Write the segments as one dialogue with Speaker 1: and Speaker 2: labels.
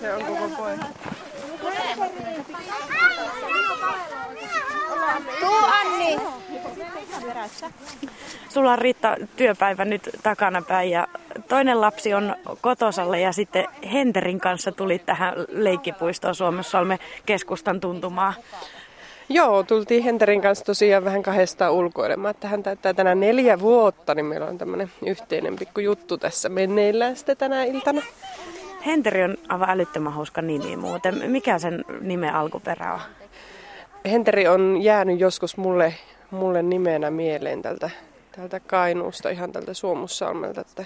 Speaker 1: se on koko poika.
Speaker 2: Tuu Anni!
Speaker 3: Sulla on Riitta työpäivä nyt takanapäin ja toinen lapsi on kotosalle ja sitten Henterin kanssa tuli tähän leikkipuistoon Suomussalmen keskustan tuntumaan.
Speaker 1: Joo, tultiin Henterin kanssa tosiaan vähän kahdesta ulkoilemaan. Että hän täyttää tänään neljä vuotta, niin meillä on tämmöinen yhteinen pikku juttu tässä meneillään sitten tänä iltana.
Speaker 3: Henteri on aivan älyttömän hauska nimi muuten. Mikä sen nimen alkuperä on?
Speaker 1: Henteri on jäänyt joskus mulle, mulle nimenä mieleen tältä, tältä Kainuusta, ihan tältä Suomussalmelta, että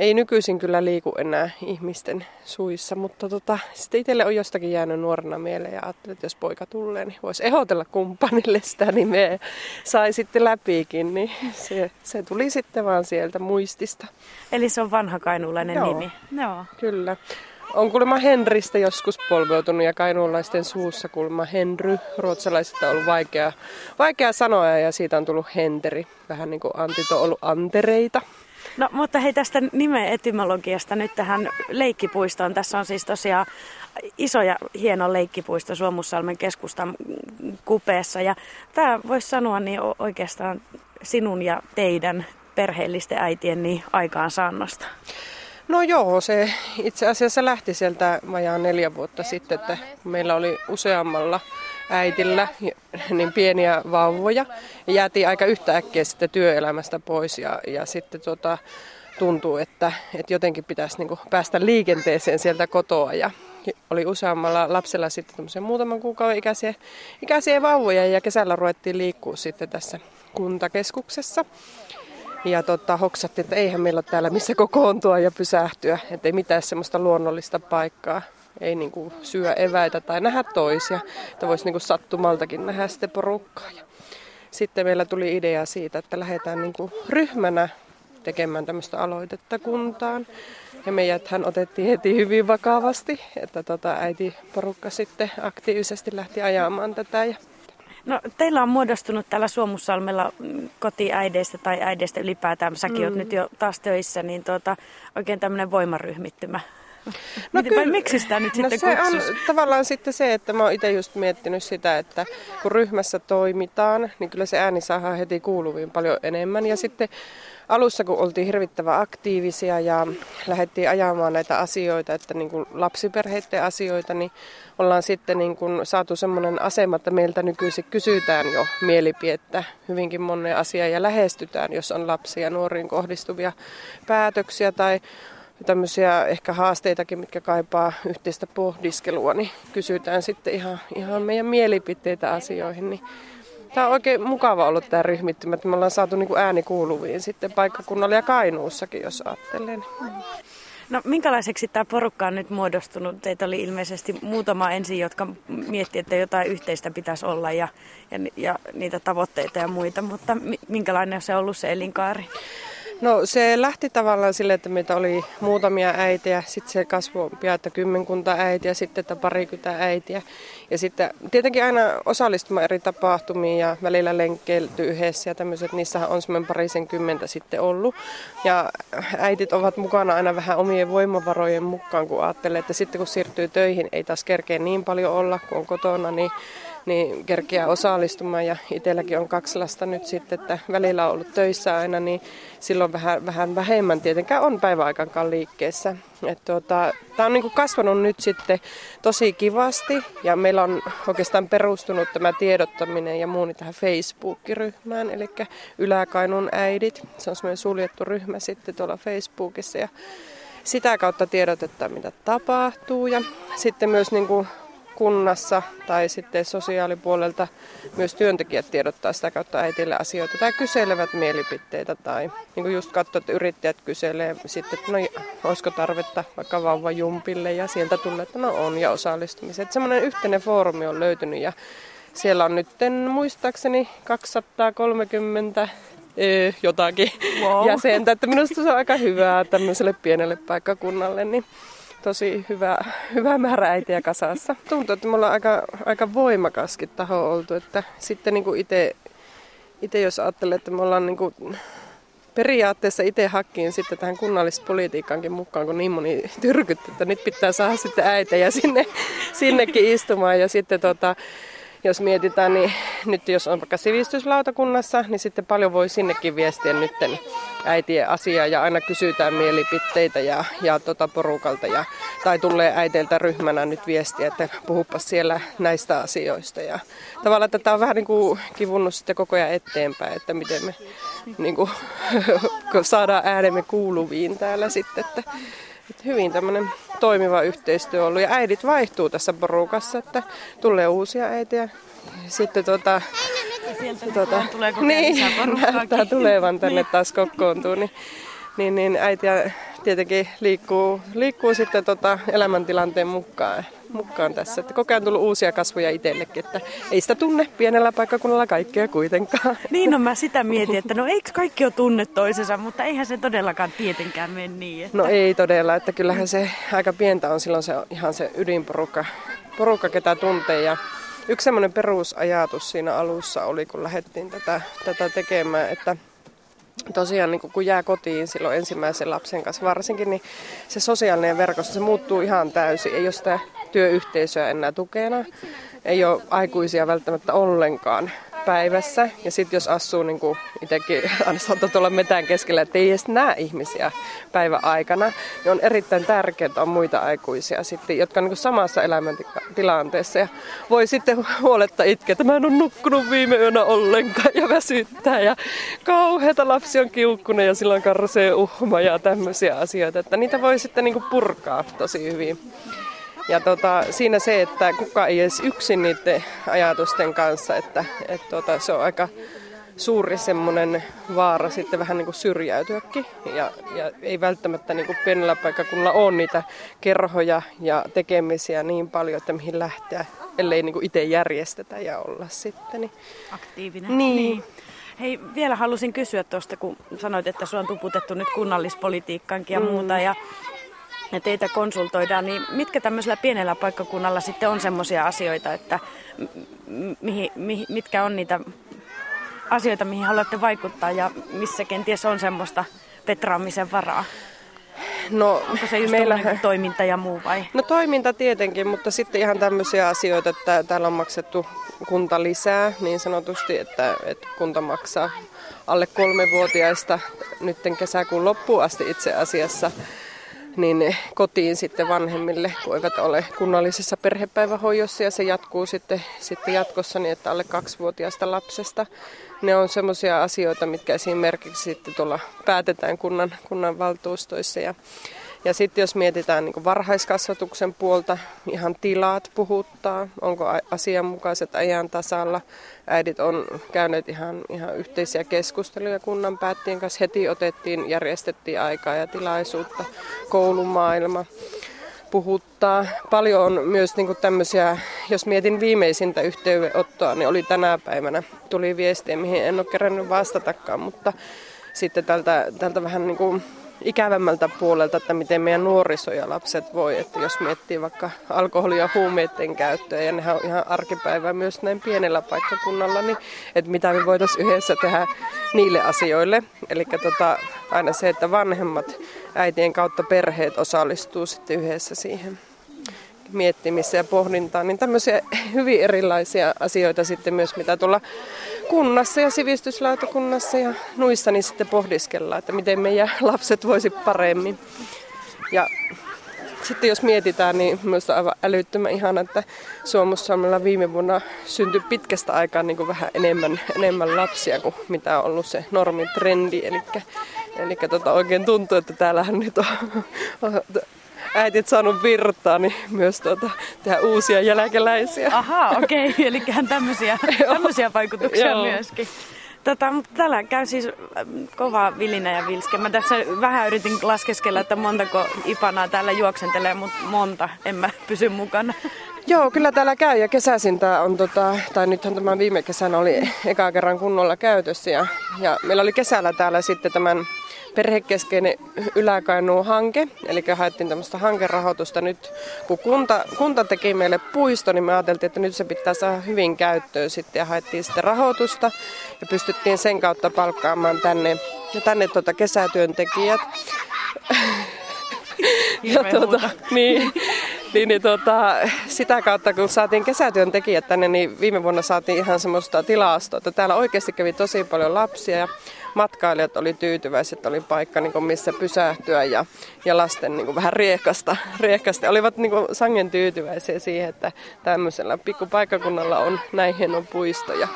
Speaker 1: ei nykyisin kyllä liiku enää ihmisten suissa, mutta tota, sitten itselle on jostakin jäänyt nuorena mieleen ja ajattelin, että jos poika tulee, niin voisi ehdotella kumppanille sitä nimeä. Sai sitten läpikin, niin se, se tuli sitten vaan sieltä muistista.
Speaker 3: Eli se on vanha kainuulainen
Speaker 1: Joo.
Speaker 3: nimi. Joo.
Speaker 1: Kyllä. On kuulemma Henristä joskus polveutunut ja kainuulaisten suussa kuulemma Henry. Ruotsalaiset on ollut vaikea, vaikea sanoa ja siitä on tullut Henteri. Vähän niin kuin Antit on ollut antereita.
Speaker 3: No mutta hei tästä nimen etymologiasta nyt tähän leikkipuistoon. Tässä on siis tosiaan iso ja hieno leikkipuisto Suomussalmen keskustan kupeessa. Ja tämä voisi sanoa niin oikeastaan sinun ja teidän perheellisten äitien niin aikaansaannosta.
Speaker 1: No joo, se itse asiassa lähti sieltä vajaan neljä vuotta sitten, että meillä oli useammalla äitillä niin pieniä vauvoja ja jäätiin aika yhtäkkiä sitten työelämästä pois ja, ja sitten tota, tuntuu, että, että jotenkin pitäisi niin päästä liikenteeseen sieltä kotoa ja oli useammalla lapsella sitten muutaman kuukauden ikäisiä, ikäisiä vauvoja ja kesällä ruvettiin liikkua sitten tässä kuntakeskuksessa. Ja tota, hoksattiin, että eihän meillä ole täällä missä kokoontua ja pysähtyä, että ei mitään semmoista luonnollista paikkaa. Ei niinku syö eväitä tai nähdä toisia, että voisi niinku sattumaltakin nähdä sitten porukkaa. Ja sitten meillä tuli idea siitä, että lähdetään niinku ryhmänä tekemään tämmöistä aloitetta kuntaan. Ja meidäthän otettiin heti hyvin vakavasti, että tota, äiti porukka sitten aktiivisesti lähti ajamaan tätä. Ja
Speaker 3: No teillä on muodostunut täällä Suomussalmella mm, kotiäideistä tai äideistä ylipäätään. Säkin mm. oot nyt jo taas töissä, niin tuota, oikein tämmöinen voimaryhmittymä. No Vai miksi sitä nyt
Speaker 1: no
Speaker 3: sitten
Speaker 1: se
Speaker 3: kutsus?
Speaker 1: on tavallaan sitten se, että mä oon itse just miettinyt sitä, että kun ryhmässä toimitaan, niin kyllä se ääni saadaan heti kuuluviin paljon enemmän. Ja sitten alussa, kun oltiin hirvittävän aktiivisia ja lähdettiin ajamaan näitä asioita, että niin kuin lapsiperheiden asioita, niin ollaan sitten niin kuin saatu semmoinen asema, että meiltä nykyisin kysytään jo mielipidettä hyvinkin monen asiaan ja lähestytään, jos on lapsia ja nuoriin kohdistuvia päätöksiä tai tämmöisiä ehkä haasteitakin, mitkä kaipaa yhteistä pohdiskelua, niin kysytään sitten ihan, ihan meidän mielipiteitä asioihin. Niin Tämä on oikein mukava ollut tämä ryhmittymä, että me ollaan saatu niin ääni kuuluviin sitten paikkakunnalla ja Kainuussakin, jos ajattelee.
Speaker 3: No minkälaiseksi tämä porukka on nyt muodostunut? Teitä oli ilmeisesti muutama ensin, jotka mietti, että jotain yhteistä pitäisi olla ja, ja, ja niitä tavoitteita ja muita, mutta mi- minkälainen se ollut se elinkaari?
Speaker 1: No se lähti tavallaan sille, että meitä oli muutamia äitiä, sitten se kasvoi pian, että kymmenkunta äitiä, sitten että parikymmentä äitiä. Ja sitten tietenkin aina osallistumaan eri tapahtumiin ja välillä lenkkeilty yhdessä ja tämmöiset, niissähän on semmoinen parisen kymmentä sitten ollut. Ja äitit ovat mukana aina vähän omien voimavarojen mukaan, kun ajattelee, että sitten kun siirtyy töihin, ei taas kerkeä niin paljon olla kuin on kotona, niin niin kerkeää osallistumaan ja itselläkin on kaksi lasta nyt sitten, että välillä on ollut töissä aina, niin silloin vähän, vähän vähemmän. Tietenkään on päiväaikankaan liikkeessä. Tuota, Tämä on niin kuin kasvanut nyt sitten tosi kivasti. Ja meillä on oikeastaan perustunut tämä tiedottaminen ja muu niin tähän Facebook-ryhmään, eli Yläkainun äidit. Se on semmoinen suljettu ryhmä sitten tuolla Facebookissa. Ja sitä kautta tiedotetaan, mitä tapahtuu. Ja sitten myös niin kuin kunnassa tai sitten sosiaalipuolelta myös työntekijät tiedottaa sitä kautta äitille asioita tai kyselevät mielipiteitä tai niin kuin just katsoo, että yrittäjät kyselee sitten, että no olisiko tarvetta vaikka vauvajumpille ja sieltä tulee, että no on ja osallistumiseen. Että semmoinen yhteinen foorumi on löytynyt ja siellä on nyt muistaakseni 230 öö, jotakin wow. jäsentä, että minusta se on aika hyvää tämmöiselle pienelle paikkakunnalle, niin tosi hyvä, hyvä määrä äitiä kasassa. Tuntuu, että me ollaan aika, aika voimakaskin taho oltu, että sitten niin itse, itse jos ajattelee, että me ollaan niin kuin periaatteessa itse hakkiin sitten tähän kunnallispolitiikkaankin mukaan, kun niin moni tyrkytti, että nyt pitää saada sitten äitejä sinne, sinnekin istumaan. Ja sitten tota, jos mietitään, niin nyt jos on vaikka sivistyslautakunnassa, niin sitten paljon voi sinnekin viestiä nytten äitien asiaa ja aina kysytään mielipiteitä ja, ja tota porukalta ja, tai tulee äiteiltä ryhmänä nyt viestiä, että puhupa siellä näistä asioista. Ja tavallaan tätä on vähän niin kuin kivunnut sitten koko ajan eteenpäin, että miten me niin kuin, saadaan äänemme kuuluviin täällä sitten. Että, että hyvin tämmöinen toimiva yhteistyö ollut. Ja äidit vaihtuu tässä porukassa, että tulee uusia äitiä. Sitten tota,
Speaker 3: tota, tulee
Speaker 1: niin, näyttää tulevan tänne taas kokoontuu. Niin, niin, niin äitiä tietenkin liikkuu, liikkuu sitten tota elämäntilanteen mukaan, mukaan tässä. Että koko ajan tullut uusia kasvoja itsellekin, että ei sitä tunne pienellä paikkakunnalla kaikkea kuitenkaan.
Speaker 3: Niin, no mä sitä mietin, että no eikö kaikki ole tunne toisensa, mutta eihän se todellakaan tietenkään mene niin. Että...
Speaker 1: No ei todella, että kyllähän se aika pientä on silloin se ihan se ydinporukka, porukka ketä tuntee ja yksi semmoinen perusajatus siinä alussa oli, kun lähdettiin tätä, tätä tekemään, että tosiaan niin kun jää kotiin silloin ensimmäisen lapsen kanssa varsinkin, niin se sosiaalinen verkosto se muuttuu ihan täysin. Ei ole sitä työyhteisöä enää tukena, ei ole aikuisia välttämättä ollenkaan päivässä. Ja sitten jos asuu niin kuin itsekin aina saattaa tuolla metään keskellä, että ei edes näe ihmisiä päivän aikana, niin on erittäin tärkeää, että on muita aikuisia sitten, jotka on niin kuin samassa elämäntilanteessa. Ja voi sitten huoletta itkeä, että mä en ole nukkunut viime yönä ollenkaan ja väsyttää ja kauheata lapsi on kiukkunen ja silloin karsee uhma ja tämmöisiä asioita. Että niitä voi sitten niin kuin purkaa tosi hyvin. Ja tota, siinä se, että kuka ei edes yksin niiden ajatusten kanssa, että et tota, se on aika suuri semmoinen vaara sitten vähän niin kuin syrjäytyäkin. Ja, ja ei välttämättä niin kuin pienellä paikkakunnalla ole niitä kerhoja ja tekemisiä niin paljon, että mihin lähteä, ellei niin kuin itse järjestetä ja olla sitten. Niin.
Speaker 3: Aktiivinen. Niin. niin. Hei, vielä halusin kysyä tuosta, kun sanoit, että sinua on tuputettu nyt kunnallispolitiikkaankin ja mm. muuta. Ja ja teitä konsultoidaan, niin mitkä tämmöisellä pienellä paikkakunnalla sitten on semmoisia asioita, että mihin, mihin, mitkä on niitä asioita, mihin haluatte vaikuttaa ja missä kenties on semmoista petraamisen varaa? No, Onko se just meillä... toiminta ja muu vai?
Speaker 1: No toiminta tietenkin, mutta sitten ihan tämmöisiä asioita, että täällä on maksettu kunta lisää niin sanotusti, että, että kunta maksaa alle kolmevuotiaista nytten kesäkuun loppuun asti itse asiassa niin kotiin sitten vanhemmille, kun eivät ole kunnallisessa perhepäivähoidossa ja se jatkuu sitten, sitten jatkossa niin, että alle kaksivuotiaasta lapsesta. Ne on semmoisia asioita, mitkä esimerkiksi sitten tuolla päätetään kunnan, kunnan valtuustoissa ja ja sitten jos mietitään niin varhaiskasvatuksen puolta, ihan tilat puhuttaa, onko asianmukaiset ajan tasalla. Äidit on käyneet ihan, ihan yhteisiä keskusteluja kunnan päättien kanssa. Heti otettiin, järjestettiin aikaa ja tilaisuutta, koulumaailma puhuttaa. Paljon on myös niin tämmöisiä, jos mietin viimeisintä yhteydenottoa, niin oli tänä päivänä. Tuli viestiä, mihin en ole kerännyt vastatakaan, mutta sitten tältä, tältä vähän niin kuin ikävämmältä puolelta, että miten meidän nuoriso ja lapset voi. Että jos miettii vaikka alkoholia ja huumeiden käyttöä, ja nehän on ihan arkipäivää myös näin pienellä paikkakunnalla, niin että mitä me voitaisiin yhdessä tehdä niille asioille. Eli tota, aina se, että vanhemmat äitien kautta perheet osallistuu sitten yhdessä siihen miettimiseen ja pohdintaan, niin tämmöisiä hyvin erilaisia asioita sitten myös, mitä tuolla kunnassa ja sivistyslautakunnassa ja nuissa niin sitten pohdiskellaan, että miten meidän lapset voisi paremmin. Ja sitten jos mietitään, niin myös on aivan älyttömän ihana, että Suomussalmella viime vuonna syntyi pitkästä aikaa niin kuin vähän enemmän, enemmän lapsia kuin mitä on ollut se normitrendi. Eli, eli tota, oikein tuntuu, että täällähän nyt on, äitit saanut virtaa, niin myös tuota, tehdä uusia jälkeläisiä.
Speaker 3: Aha, okei. Okay. Eli tämmöisiä, tämmöisiä vaikutuksia myöskin. Tota, mutta täällä käy siis ähm, kova vilinä ja vilske. Mä tässä vähän yritin laskeskella, että montako ipanaa täällä juoksentelee, mutta monta en mä pysy mukana.
Speaker 1: Joo, kyllä täällä käy ja kesäisin tämä on, tota, tai nythän tämä viime kesänä oli eka kerran kunnolla käytössä ja, ja meillä oli kesällä täällä sitten tämän perhekeskeinen yläkainuun hanke, eli haettiin tämmöistä hankerahoitusta nyt. Kun kunta, kunta teki meille puisto, niin me ajateltiin, että nyt se pitää saada hyvin käyttöön sitten ja haettiin sitten rahoitusta ja pystyttiin sen kautta palkkaamaan tänne, tänne tuota kesätyöntekijät.
Speaker 3: ja tuota,
Speaker 1: niin, niin, niin tuota, sitä kautta kun saatiin kesätyöntekijät tänne, niin viime vuonna saatiin ihan semmoista tilastoa, että täällä oikeasti kävi tosi paljon lapsia ja matkailijat oli tyytyväiset, että oli paikka niin kuin missä pysähtyä ja, ja lasten niin kuin vähän riekasta, riekasta. Olivat niin kuin sangen tyytyväisiä siihen, että tämmöisellä pikkupaikkakunnalla on näin hieno puisto ja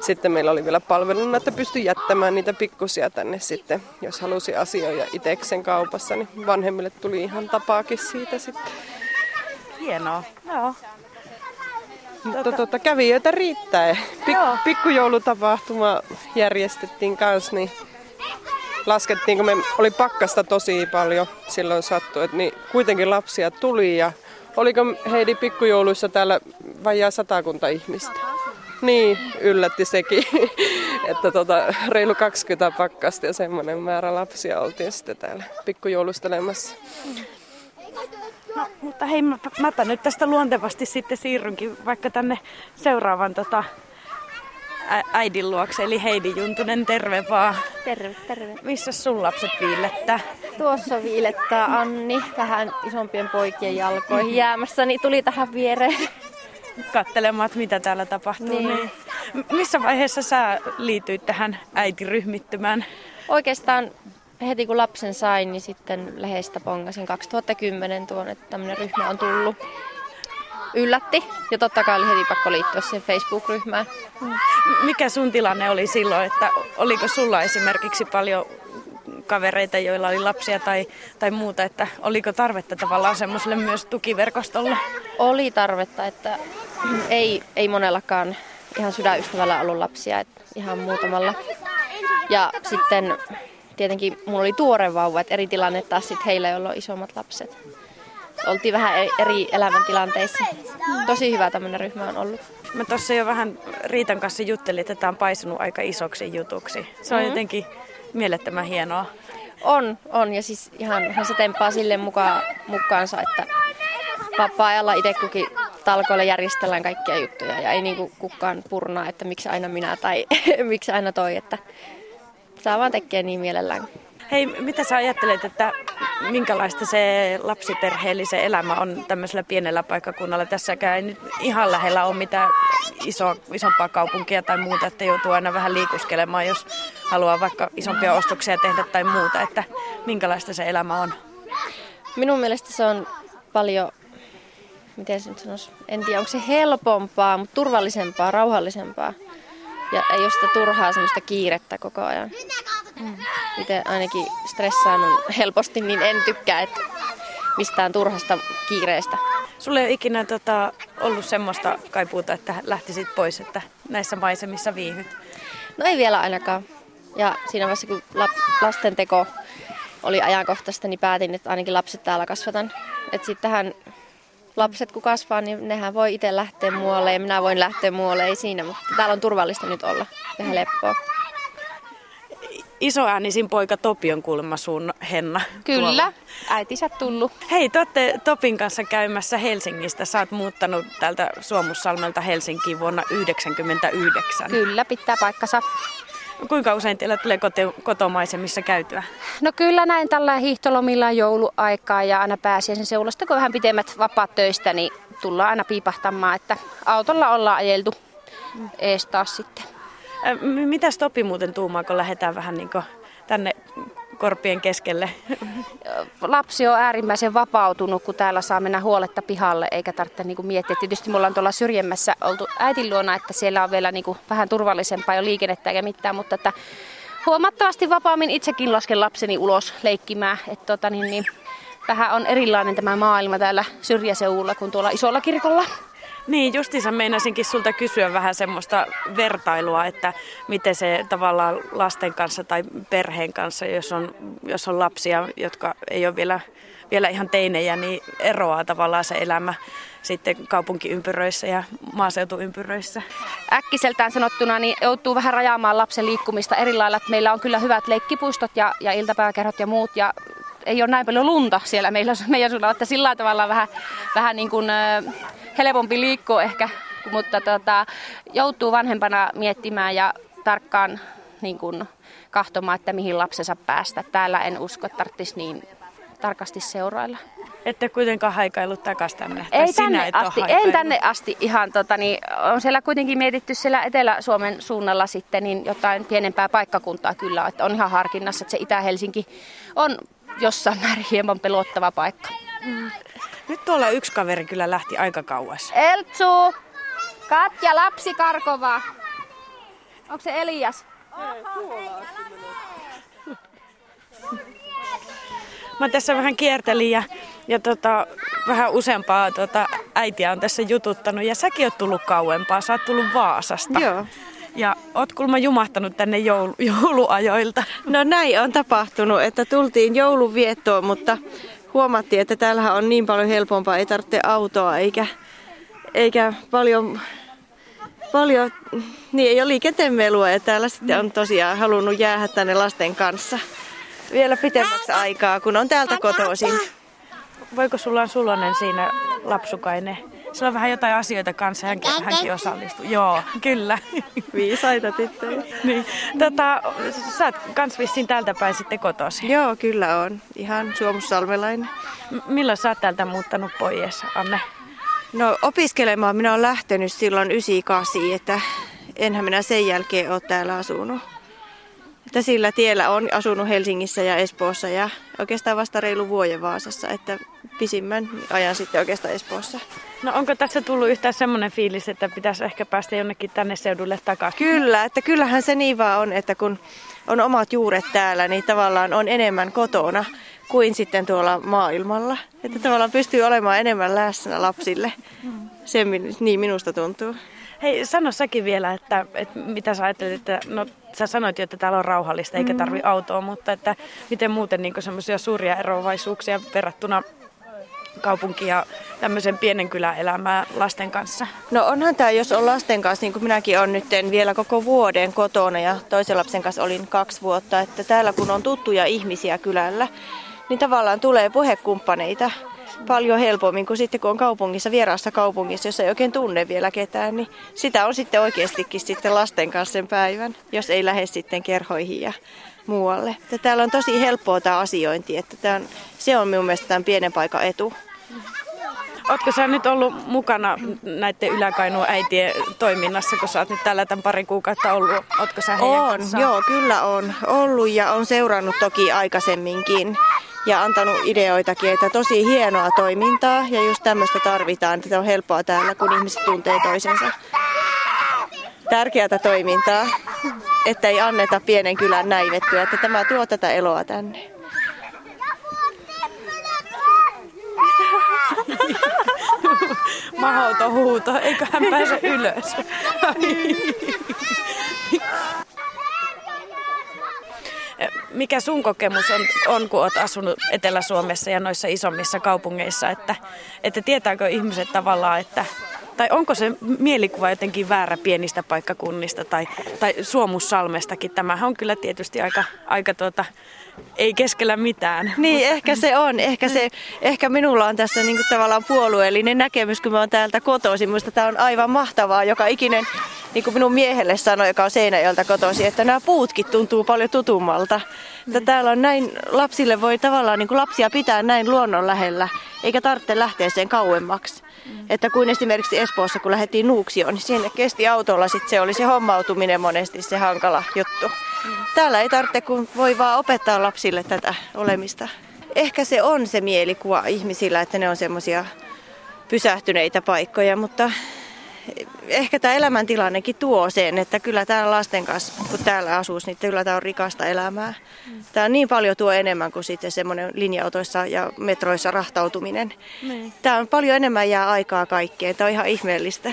Speaker 1: sitten meillä oli vielä palveluna, että pystyi jättämään niitä pikkusia tänne sitten, jos halusi asioida itseksen kaupassa, niin vanhemmille tuli ihan tapaakin siitä sitten.
Speaker 3: Hienoa, joo.
Speaker 1: Mutta tuota, kävijöitä riittää. Pik, pikkujoulutapahtuma järjestettiin kanssa, niin laskettiin, kun me oli pakkasta tosi paljon silloin sattui, että niin kuitenkin lapsia tuli ja oliko Heidi pikkujouluissa täällä vajaa satakunta ihmistä? Niin, yllätti sekin, että tota, reilu 20 pakkasta ja semmoinen määrä lapsia oltiin sitten täällä pikkujoulustelemassa.
Speaker 3: No, mutta hei, mä, mäpä nyt tästä luontevasti sitten siirrynkin vaikka tänne seuraavan tota, ä, äidin luokse, eli Heidi Juntunen, terve vaan.
Speaker 2: Terve, terve.
Speaker 3: Missä sun lapset viilettää?
Speaker 2: Tuossa viilettää Anni vähän isompien poikien jalkoihin jäämässä, niin tuli tähän viereen.
Speaker 3: Katselemaan, että mitä täällä tapahtuu.
Speaker 2: Niin.
Speaker 3: Niin. Missä vaiheessa sä liityit tähän äitiryhmittymään?
Speaker 2: Oikeastaan heti kun lapsen sain, niin sitten lehdestä pongasin 2010 tuon, että tämmöinen ryhmä on tullut. Yllätti ja totta kai oli heti pakko liittyä siihen Facebook-ryhmään.
Speaker 3: Mikä sun tilanne oli silloin, että oliko sulla esimerkiksi paljon kavereita, joilla oli lapsia tai, tai muuta, että oliko tarvetta tavallaan semmoiselle myös tukiverkostolle?
Speaker 2: Oli tarvetta, että ei, ei monellakaan ihan sydänystävällä ollut lapsia, että ihan muutamalla. Ja sitten tietenkin mulla oli tuore vauva, että eri tilanne taas sit heillä, joilla on isommat lapset. Oltiin vähän eri, eri elämäntilanteissa. Tosi hyvä tämmöinen ryhmä on ollut.
Speaker 3: Mä tuossa jo vähän Riitan kanssa juttelin, että tämä on paisunut aika isoksi jutuksi. Se on mm-hmm. jotenkin mielettömän hienoa.
Speaker 2: On, on. Ja siis ihan, ihan se temppaa sille mukaan, mukaansa, että vapaa-ajalla itse kukin talkoilla järjestellään kaikkia juttuja ja ei niinku kukaan purnaa, että miksi aina minä tai miksi aina toi, että saa vaan tekee niin mielellään.
Speaker 3: Hei, mitä sä ajattelet, että minkälaista se lapsiperheellisen elämä on tämmöisellä pienellä paikkakunnalla? Tässäkään ei nyt ihan lähellä ole mitään iso, isompaa kaupunkia tai muuta, että joutuu aina vähän liikuskelemaan, jos haluaa vaikka isompia ostoksia tehdä tai muuta, että minkälaista se elämä on?
Speaker 2: Minun mielestä se on paljon, miten se nyt sanoisi, en tiedä onko se helpompaa, mutta turvallisempaa, rauhallisempaa. Ja ei ole sitä turhaa semmoista kiirettä koko ajan. Mm. Itse ainakin stressaannut helposti, niin en tykkää että mistään turhasta kiireestä.
Speaker 3: Sulle ei ole ikinä tota, ollut semmoista kaipuuta, että lähtisit pois, että näissä maisemissa viihyt?
Speaker 2: No ei vielä ainakaan. Ja siinä vaiheessa, kun lasten teko oli ajankohtaista, niin päätin, että ainakin lapset täällä kasvatan. Että sitten tähän lapset kun kasvaa, niin nehän voi itse lähteä muualle ja minä voin lähteä muualle, ei siinä, mutta täällä on turvallista nyt olla ja helppoa.
Speaker 3: Isoäänisin poika Topi on kuulemma sun Henna.
Speaker 4: Kyllä, tuolla. äitisä tullut.
Speaker 3: Hei, te olette Topin kanssa käymässä Helsingistä. Sä oot muuttanut täältä Suomussalmelta Helsinkiin vuonna 1999.
Speaker 4: Kyllä, pitää paikkansa.
Speaker 3: Kuinka usein teillä tulee koto, kotomaisemissa käytyä?
Speaker 4: No kyllä näin tällä hiihtolomilla jouluaikaa ja aina pääsiäisen seulasta, kun vähän pitemmät vapaat töistä, niin tullaan aina piipahtamaan, että autolla ollaan ajeltu ees taas sitten.
Speaker 3: Mitä Stopi muuten tuumaa, kun lähdetään vähän niin tänne korpien keskelle?
Speaker 4: Lapsi on äärimmäisen vapautunut, kun täällä saa mennä huoletta pihalle, eikä tarvitse niin kuin miettiä. Tietysti me ollaan tuolla syrjemmässä oltu äitin luona, että siellä on vielä niin kuin vähän turvallisempaa jo liikennettä eikä mitään, mutta että huomattavasti vapaammin itsekin lasken lapseni ulos leikkimään. Että tota, niin, niin, vähän on erilainen tämä maailma täällä syrjäseudulla kuin tuolla isolla kirkolla.
Speaker 3: Niin, justiinsa meinasinkin sulta kysyä vähän semmoista vertailua, että miten se tavallaan lasten kanssa tai perheen kanssa, jos on, jos on lapsia, jotka ei ole vielä, vielä ihan teinejä, niin eroaa tavallaan se elämä sitten kaupunkiympyröissä ja maaseutuympyröissä?
Speaker 4: Äkkiseltään sanottuna niin joutuu vähän rajaamaan lapsen liikkumista eri lailla. Että meillä on kyllä hyvät leikkipuistot ja, ja iltapäiväkerhot ja muut ja ei ole näin paljon lunta siellä meillä, meidän suunnalla, että sillä tavalla vähän, vähän niin kuin, helpompi liikkua ehkä, mutta tota, joutuu vanhempana miettimään ja tarkkaan niin kuin, kahtomaan, että mihin lapsensa päästä. Täällä en usko, että tarvitsisi niin tarkasti seurailla.
Speaker 3: Ette kuitenkaan haikaillut takaisin tänne?
Speaker 4: Ei tänne asti, ei tänne asti ihan. Tota, niin, on siellä kuitenkin mietitty siellä Etelä-Suomen suunnalla sitten niin jotain pienempää paikkakuntaa kyllä. Että on ihan harkinnassa, että se Itä-Helsinki on jossain määrin hieman pelottava paikka. Mm.
Speaker 3: Nyt tuolla yksi kaveri kyllä lähti aika kauas.
Speaker 4: Eltsu! Katja, lapsi Karkova. Onko se Elias?
Speaker 3: Mä tässä vähän kiertelin ja, ja tota, vähän useampaa tota, äitiä on tässä jututtanut. Ja säkin oot tullut kauempaa, sä oot tullut Vaasasta.
Speaker 5: Joo.
Speaker 3: Ja oot kulma jumahtanut tänne joulu, jouluajoilta.
Speaker 5: No näin on tapahtunut, että tultiin jouluviettoon, mutta huomattiin, että täällähän on niin paljon helpompaa, ei tarvitse autoa eikä, eikä paljon, paljon niin ei ole liikenteen melua ja täällä sitten on tosiaan halunnut jäädä tänne lasten kanssa vielä pitemmäksi aikaa, kun on täältä kotoisin.
Speaker 3: Voiko sulla on Sulonen siinä lapsukainen? Sillä on vähän jotain asioita kanssa, hänkin, hänkin osallistuu. Joo, kyllä.
Speaker 5: Viisaita tyttöjä.
Speaker 3: niin. Tota, sä oot kans vissiin täältä päin sitten kotosi.
Speaker 5: Joo, kyllä on. Ihan suomussalmelainen.
Speaker 3: M- milloin sä oot täältä muuttanut pois, Anne?
Speaker 5: No opiskelemaan minä olen lähtenyt silloin 98, että enhän minä sen jälkeen ole täällä asunut. Että sillä tiellä on asunut Helsingissä ja Espoossa ja oikeastaan vasta reilu vuoden Vaasassa, että pisimmän ajan sitten oikeastaan Espoossa.
Speaker 3: No onko tässä tullut yhtään semmoinen fiilis, että pitäisi ehkä päästä jonnekin tänne seudulle takaisin?
Speaker 5: Kyllä, että kyllähän se niin vaan on, että kun on omat juuret täällä, niin tavallaan on enemmän kotona kuin sitten tuolla maailmalla. Että tavallaan pystyy olemaan enemmän läsnä lapsille. Se niin minusta tuntuu.
Speaker 3: Hei, sano säkin vielä, että, että mitä sä ajattelet, että no sä sanoit jo, että täällä on rauhallista eikä tarvi autoa, mutta että miten muuten niin semmoisia suuria eroavaisuuksia verrattuna kaupunki- ja tämmöisen pienen kylän elämää lasten kanssa?
Speaker 5: No onhan tämä, jos on lasten kanssa, niin kuin minäkin olen nyt vielä koko vuoden kotona ja toisen lapsen kanssa olin kaksi vuotta, että täällä kun on tuttuja ihmisiä kylällä, niin tavallaan tulee puhekumppaneita paljon helpommin kuin sitten kun on kaupungissa, vieraassa kaupungissa, jossa ei oikein tunne vielä ketään, niin sitä on sitten oikeastikin sitten lasten kanssa sen päivän, jos ei lähde sitten kerhoihin ja muualle. Että täällä on tosi helppoa tämä asiointi, että tämä on, se on minun mielestä tämän pienen paikan etu.
Speaker 3: Oletko sä nyt ollut mukana näiden yläkainuun äitien toiminnassa, kun sä oot nyt täällä tämän pari kuukautta ollut? Ootko sä
Speaker 5: On, kanssaan? joo, kyllä on ollut ja on seurannut toki aikaisemminkin ja antanut ideoitakin, että tosi hienoa toimintaa ja just tämmöistä tarvitaan, että on helppoa täällä, kun ihmiset tuntee toisensa. Tärkeää toimintaa, että ei anneta pienen kylän näivettyä, että tämä tuo tätä eloa tänne.
Speaker 3: Mahdoton huuto, eikö hän pääse ylös? Mikä sun kokemus on, on, kun olet asunut Etelä-Suomessa ja noissa isommissa kaupungeissa, että, että tietääkö ihmiset tavallaan, että tai onko se mielikuva jotenkin väärä pienistä paikkakunnista tai, tai Suomussalmestakin? Tämähän on kyllä tietysti aika, aika tuota, ei keskellä mitään.
Speaker 5: Niin, ehkä se on. Ehkä, se, ehkä minulla on tässä niin kuin tavallaan puolueellinen näkemys, kun mä oon täältä kotoisin. Minusta tämä on aivan mahtavaa. Joka ikinen, niin kuin minun miehelle sanoi, joka on Seinäjöltä kotoisin, että nämä puutkin tuntuu paljon tutummalta. Että täällä on näin, lapsille voi tavallaan niin kuin lapsia pitää näin luonnon lähellä, eikä tarvitse lähteä sen kauemmaksi. Mm. Että kuin esimerkiksi Espoossa, kun lähdettiin Nuuksioon, niin sinne kesti autolla sitten se oli se hommautuminen monesti se hankala juttu. Mm. Täällä ei tarvitse, kun voi vaan opettaa lapsille tätä olemista. Ehkä se on se mielikuva ihmisillä, että ne on semmoisia pysähtyneitä paikkoja, mutta ehkä tämä elämäntilannekin tuo sen, että kyllä täällä lasten kanssa, kun täällä asuu, niin kyllä tämä on rikasta elämää. Tämä on niin paljon tuo enemmän kuin sitten semmoinen linja-autoissa ja metroissa rahtautuminen. Niin. Tämä on paljon enemmän jää aikaa kaikkeen. Tämä on ihan ihmeellistä.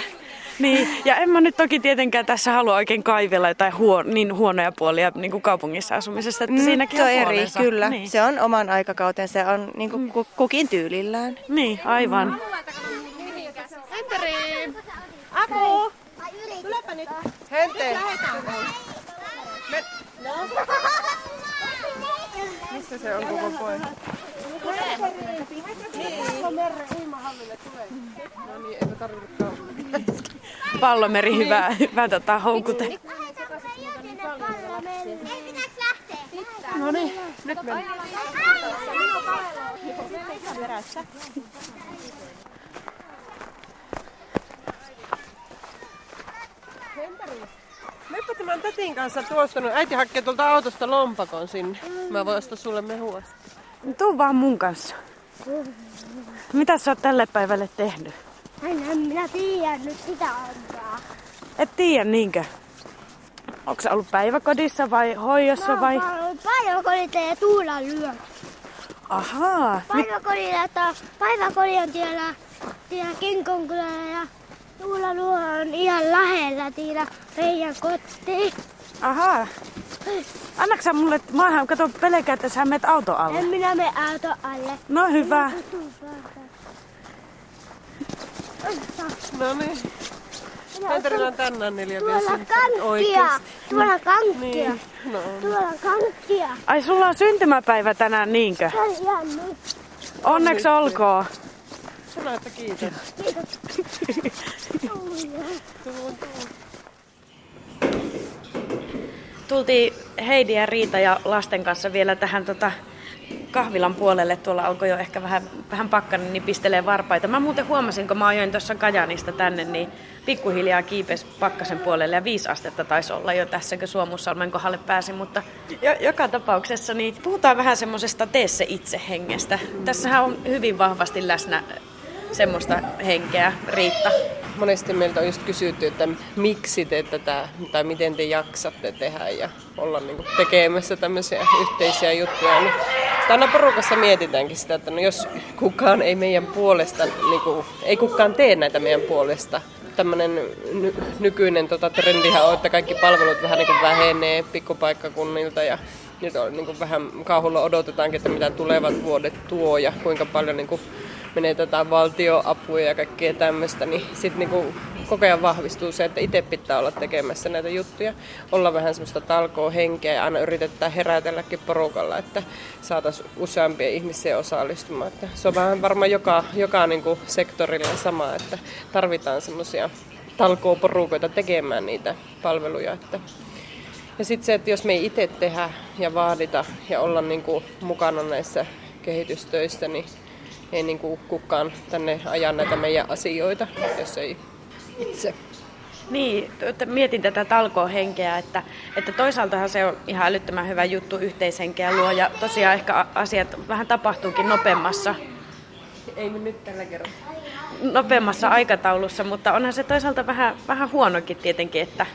Speaker 3: Niin, ja en mä nyt toki tietenkään tässä halua oikein kaivella jotain huo, niin huonoja puolia niin kuin kaupungissa asumisesta, että mm, siinäkin
Speaker 5: on, eri, puolensa. kyllä. Niin. Se on oman aikakautensa, se on niin kuin mm. kukin tyylillään.
Speaker 3: Niin, aivan. Mm.
Speaker 1: Aku! Tulepä nyt. Hente! Me... Missä se on koko poika? No niin, eipä tarvinnutkaan.
Speaker 3: Pallomeri hyvä, hyvä tota, houkute.
Speaker 1: No niin, nyt mennään. Meppä tämän tätin kanssa tuosta. No, äiti hakee tuolta autosta lompakon sinne. Mä voin ostaa sulle mehua. sitten.
Speaker 3: Tuu vaan mun kanssa. Mitä sä oot tälle päivälle tehnyt?
Speaker 6: Aina minä tiedän nyt sitä antaa.
Speaker 3: Et tiedä niinkö? Onko sä ollut päiväkodissa vai hoidossa vai?
Speaker 6: Päiväkodilla ja Tuula lyö.
Speaker 3: Ahaa.
Speaker 6: Päiväkodilla, että päiväkodi on siellä, siellä Kinkonkylällä ja Tuula luo on ihan lähellä siellä meidän kotiin.
Speaker 3: ahaa. Annaks sä mulle, maahan kato pelkää, että sä menet auto alle.
Speaker 6: En minä mene auto alle.
Speaker 3: No hyvä.
Speaker 1: No niin. Penterillä on tänään neljä
Speaker 6: Tuolla kankkia. Tuolla kankkia.
Speaker 1: Niin. No.
Speaker 6: Tuolla kankkia.
Speaker 3: Ai sulla on syntymäpäivä tänään niinkö?
Speaker 6: Se on ihan nyt.
Speaker 3: Onneksi olkoon.
Speaker 1: Sano, että kiitos.
Speaker 3: Tultiin Heidi ja Riita ja lasten kanssa vielä tähän tota, kahvilan puolelle. Tuolla alkoi jo ehkä vähän, vähän pakkanen, niin pistelee varpaita. Mä muuten huomasin, kun mä ajoin tuossa Kajanista tänne, niin pikkuhiljaa kiipes pakkasen puolelle ja viisi astetta taisi olla jo tässä, kun Suomussalmen kohdalle pääsin. Mutta jo, joka tapauksessa niin puhutaan vähän semmoisesta tee se itse hengestä. Tässähän on hyvin vahvasti läsnä semmoista henkeä, Riitta.
Speaker 1: Monesti meiltä on just kysytty, että miksi te tätä, tai miten te jaksatte tehdä ja olla niin tekemässä tämmöisiä yhteisiä juttuja. Niin sitä aina porukassa mietitäänkin sitä, että no jos kukaan ei meidän puolesta, niin kuin, ei kukaan tee näitä meidän puolesta. Tämmöinen ny- nykyinen tota, trendihän on, että kaikki palvelut vähän niin kuin vähenee pikkupaikkakunnilta ja nyt on niin vähän kauhulla odotetaankin, että mitä tulevat vuodet tuo ja kuinka paljon niin kuin menetetään valtioapuja ja kaikkea tämmöistä, niin sitten niinku koko ajan vahvistuu se, että itse pitää olla tekemässä näitä juttuja, olla vähän semmoista talkoa henkeä ja aina yritetään herätelläkin porukalla, että saataisiin useampia ihmisiä osallistumaan. Että se on vähän varmaan joka, joka niinku sektorilla sama, että tarvitaan semmoisia talkooporukoita tekemään niitä palveluja. Että ja sitten se, että jos me ei itse tehdä ja vaadita ja olla niinku mukana näissä kehitystöissä, niin ei niin kuin kukaan tänne aja näitä meidän asioita, jos ei itse.
Speaker 3: Niin, että mietin tätä talkohenkeä, että, että toisaaltahan se on ihan älyttömän hyvä juttu yhteishenkeä luo ja tosiaan ehkä asiat vähän tapahtuukin nopeammassa,
Speaker 1: Ei me nyt tällä kertaa.
Speaker 3: nopeammassa aikataulussa, mutta onhan se toisaalta vähän, vähän huonokin tietenkin, että,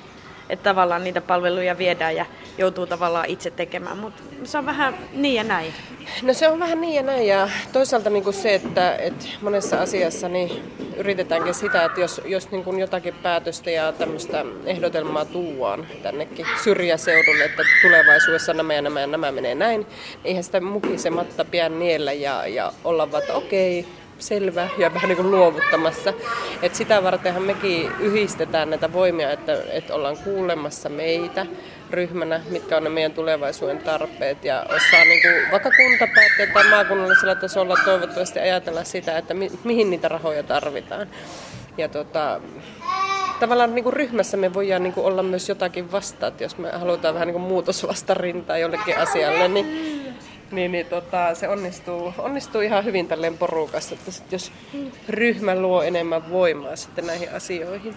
Speaker 3: että tavallaan niitä palveluja viedään ja joutuu tavallaan itse tekemään, mutta se on vähän niin ja näin.
Speaker 1: No se on vähän niin ja näin ja toisaalta niin kuin se, että, että monessa asiassa niin yritetäänkin sitä, että jos, jos niin kuin jotakin päätöstä ja tämmöistä ehdotelmaa tuuaan tännekin syrjäseudulle, että tulevaisuudessa nämä ja nämä ja nämä menee näin, niin eihän sitä mukisematta pian niellä ja, ja olla vaan, että okei, selvä ja vähän niin kuin luovuttamassa. Et sitä vartenhan mekin yhdistetään näitä voimia, että, että ollaan kuulemassa meitä ryhmänä, mitkä on ne meidän tulevaisuuden tarpeet ja osaa niin kuin, vaikka kuntapäättäjät tai maakunnallisella tasolla toivottavasti ajatella sitä, että mi- mihin niitä rahoja tarvitaan. Ja tota, tavallaan niin kuin ryhmässä me voidaan niin kuin olla myös jotakin vastaan, että jos me halutaan vähän niin kuin muutosvastarintaa jollekin asialle, niin niin, niin tota, se onnistuu, onnistuu ihan hyvin tälleen porukassa, että sit jos ryhmä luo enemmän voimaa sitten näihin asioihin.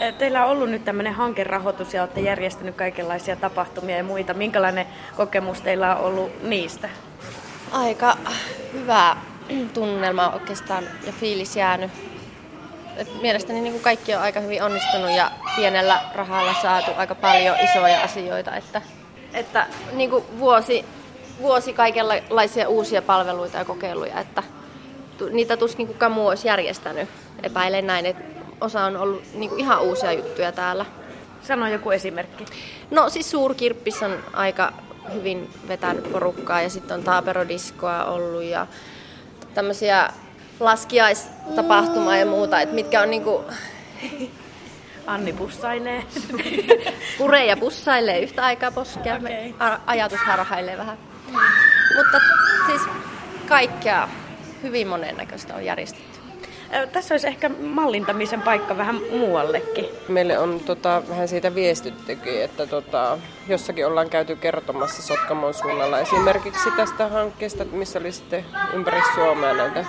Speaker 3: Eh, Teillä on ollut nyt tämmöinen hankerahoitus ja olette järjestänyt kaikenlaisia tapahtumia ja muita. Minkälainen kokemus teillä on ollut niistä?
Speaker 2: Aika hyvä tunnelma oikeastaan ja fiilis jäänyt. Et mielestäni niin kuin kaikki on aika hyvin onnistunut ja pienellä rahalla saatu aika paljon isoja asioita. Että, että niin kuin vuosi, vuosi kaikenlaisia uusia palveluita ja kokeiluja, että niitä tuskin kukaan muu olisi järjestänyt. Epäilen näin, että osa on ollut niin kuin ihan uusia juttuja täällä.
Speaker 3: Sano joku esimerkki.
Speaker 2: No siis Suurkirppis on aika hyvin vetänyt porukkaa ja sitten on taaperodiskoa ollut ja tämmöisiä laskiaistapahtumaa ja muuta, että mitkä on niinku
Speaker 3: Anni pussailee.
Speaker 2: Puree ja pussailee yhtä aikaa poskea. Okay. Ajatus harhailee vähän. Mutta siis kaikkea hyvin monennäköistä on järjestetty.
Speaker 3: Tässä olisi ehkä mallintamisen paikka vähän muuallekin.
Speaker 1: Meille on tota, vähän siitä viestittykin, että tota, jossakin ollaan käyty kertomassa Sotkamon suunnalla esimerkiksi tästä hankkeesta, missä oli sitten ympäri Suomea näitä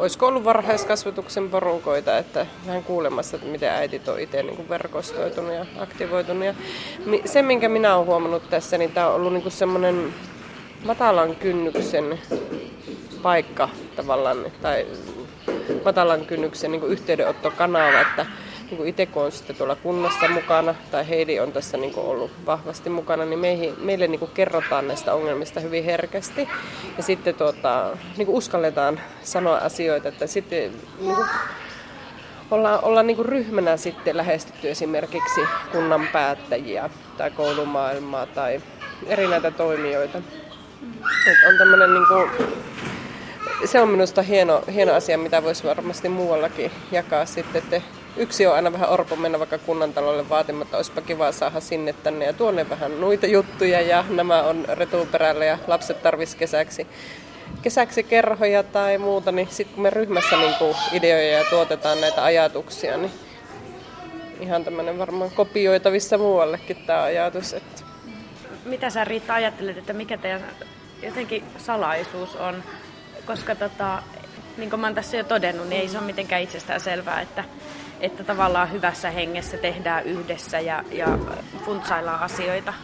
Speaker 1: olisiko ollut varhaiskasvatuksen porukoita, että vähän kuulemassa, että miten äidit on itse niin verkostoitunut ja aktivoitunut. Ja se, minkä minä olen huomannut tässä, niin tämä on ollut niin semmoinen matalan kynnyksen paikka tavallaan, tai matalan kynnyksen niin yhteydenottokanava, että niin itse kun on sitten tuolla kunnassa mukana, tai Heidi on tässä niin ollut vahvasti mukana, niin meihin, meille niin kerrotaan näistä ongelmista hyvin herkästi. Ja sitten tuota, niin uskalletaan sanoa asioita, että sitten niin kuin, ollaan, ollaan niin ryhmänä sitten lähestytty esimerkiksi kunnan päättäjiä tai koulumaailmaa tai eri näitä toimijoita. Et on tämmöinen niin kuin, se on minusta hieno, hieno asia, mitä voisi varmasti muuallakin jakaa sitten, että yksi on aina vähän orpo mennä vaikka kunnantalolle vaatimatta, olisipa kiva saada sinne tänne ja tuonne vähän noita juttuja ja nämä on retuperällä ja lapset tarvis kesäksi kesäksi kerhoja tai muuta, niin sitten kun me ryhmässä niin ideoja ja tuotetaan näitä ajatuksia, niin ihan tämmöinen varmaan kopioitavissa muuallekin tämä ajatus. Että.
Speaker 3: Mitä sä Riitta ajattelet, että mikä teidän jotenkin salaisuus on? Koska tota, niin kuin mä oon tässä jo todennut, niin ei se ole mitenkään itsestään selvää, että että tavallaan hyvässä hengessä tehdään yhdessä ja, ja funtsaillaan asioita.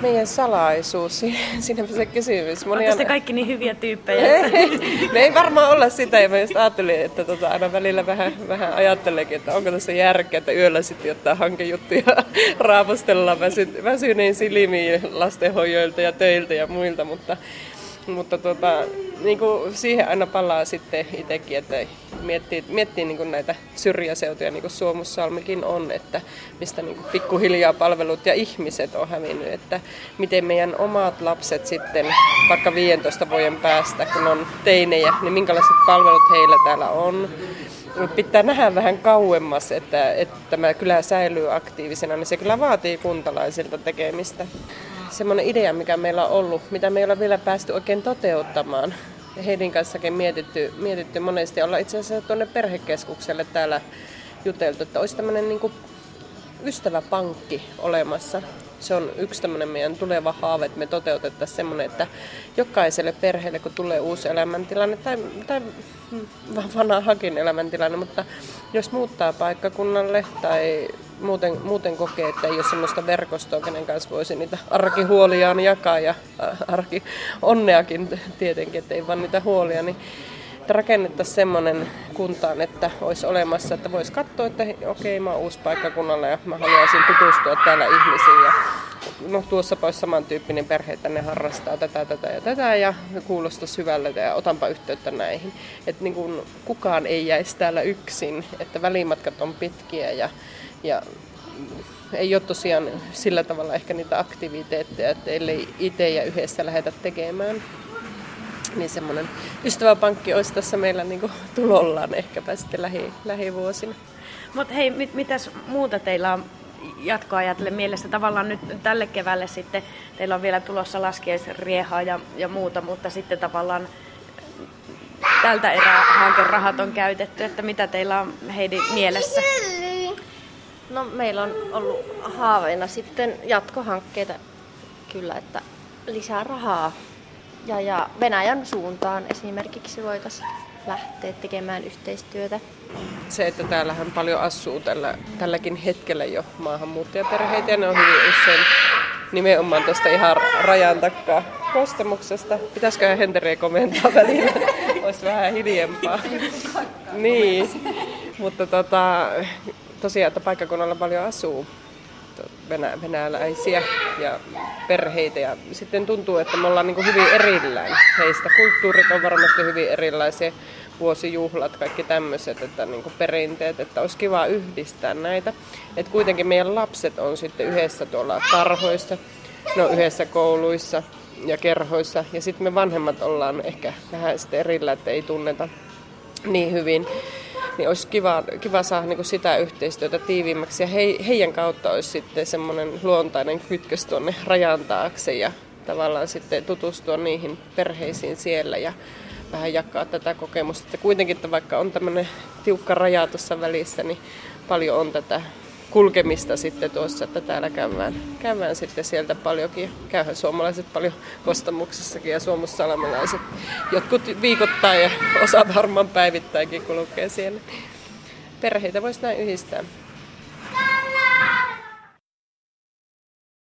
Speaker 1: Meidän salaisuus, siinäpä se kysymys.
Speaker 3: Monia... Olette kaikki niin hyviä tyyppejä?
Speaker 1: Ei, me ei varmaan olla sitä, ja mä just ajattelin, että tota, aina välillä vähän, vähän ajattelekin, että onko tässä järkeä, että yöllä sitten jotain hankejuttuja raapustellaan väsy, väsyneen silmiin lastenhoijoilta ja töiltä ja muilta, mutta mutta tota, niin kuin siihen aina palaa sitten itsekin, että miettii, miettii niin kuin näitä syrjäseutuja, niin kuin Suomussalmikin on, että mistä niin kuin pikkuhiljaa palvelut ja ihmiset on hävinnyt, että miten meidän omat lapset sitten vaikka 15 vuoden päästä, kun on teinejä, niin minkälaiset palvelut heillä täällä on. Pitää nähdä vähän kauemmas, että, että tämä kylä säilyy aktiivisena, niin se kyllä vaatii kuntalaisilta tekemistä semmoinen idea, mikä meillä on ollut, mitä me ei ole vielä päästy oikein toteuttamaan. Heidin kanssakin mietitty, mietitty monesti. Olla itse asiassa tuonne perhekeskukselle täällä juteltu, että olisi tämmöinen niin ystäväpankki olemassa. Se on yksi tämmöinen meidän tuleva haave, että me toteutettaisiin semmoinen, että jokaiselle perheelle, kun tulee uusi elämäntilanne tai, tai vanha hakin elämäntilanne, mutta jos muuttaa paikkakunnalle tai muuten, muuten kokee, että ei ole sellaista verkostoa, kenen kanssa voisi niitä arkihuoliaan jakaa ja arki onneakin tietenkin, että ei vaan niitä huolia, niin että rakennettaisiin semmoinen kuntaan, että olisi olemassa, että voisi katsoa, että okei, mä oon uusi paikkakunnalla ja mä haluaisin tutustua täällä ihmisiin ja no tuossa olisi samantyyppinen perhe, että ne harrastaa tätä, tätä ja tätä ja kuulostaa syvälle ja otanpa yhteyttä näihin. Että niin kuin kukaan ei jäisi täällä yksin, että välimatkat on pitkiä ja ja ei ole tosiaan sillä tavalla ehkä niitä aktiviteetteja, että ellei itse ja yhdessä lähdetä tekemään. Niin semmoinen ystäväpankki olisi tässä meillä niin tulollaan ehkäpä sitten lähi, lähivuosina.
Speaker 3: Mutta hei, mit, mitäs muuta teillä on jatkoa ajatellen mielessä? Tavallaan nyt tälle keväälle sitten teillä on vielä tulossa laskiaisriehaa ja, ja muuta, mutta sitten tavallaan tältä erää hankerahat on käytetty, että mitä teillä on Heidi mielessä?
Speaker 2: No meillä on ollut haaveina sitten jatkohankkeita kyllä, että lisää rahaa. Ja, ja Venäjän suuntaan esimerkiksi voitaisiin lähteä tekemään yhteistyötä.
Speaker 1: Se, että täällähän paljon asuu tällä, tälläkin hetkellä jo maahanmuuttajaperheitä ja ne on hyvin usein nimenomaan tuosta ihan rajan takaa kostemuksesta. Pitäisikö Henteriä komentaa välillä? Olisi vähän hiljempaa. niin, mutta tota, tosiaan, että paikkakunnalla paljon asuu venä- venäläisiä ja perheitä ja sitten tuntuu, että me ollaan niin hyvin erillään heistä. Kulttuurit on varmasti hyvin erilaisia, vuosijuhlat, kaikki tämmöiset, että niin perinteet, että olisi kiva yhdistää näitä. Että kuitenkin meidän lapset on sitten yhdessä tuolla tarhoissa, no yhdessä kouluissa ja kerhoissa ja sitten me vanhemmat ollaan ehkä vähän sitten erillä, että ei tunneta niin hyvin niin olisi kiva, kiva saada niin kuin sitä yhteistyötä tiiviimmäksi ja he, heidän kautta olisi sitten semmoinen luontainen kytkös tuonne rajan taakse ja tavallaan sitten tutustua niihin perheisiin siellä ja vähän jakaa tätä kokemusta. Että kuitenkin, että vaikka on tämmöinen tiukka raja tuossa välissä, niin paljon on tätä kulkemista sitten tuossa, että täällä käydään, käydään sitten sieltä paljonkin. Käyhän suomalaiset paljon kostamuksessakin ja suomussalmelaiset. Jotkut viikoittain ja osa varmaan päivittäinkin kulkee siellä. Perheitä voisi näin yhdistää.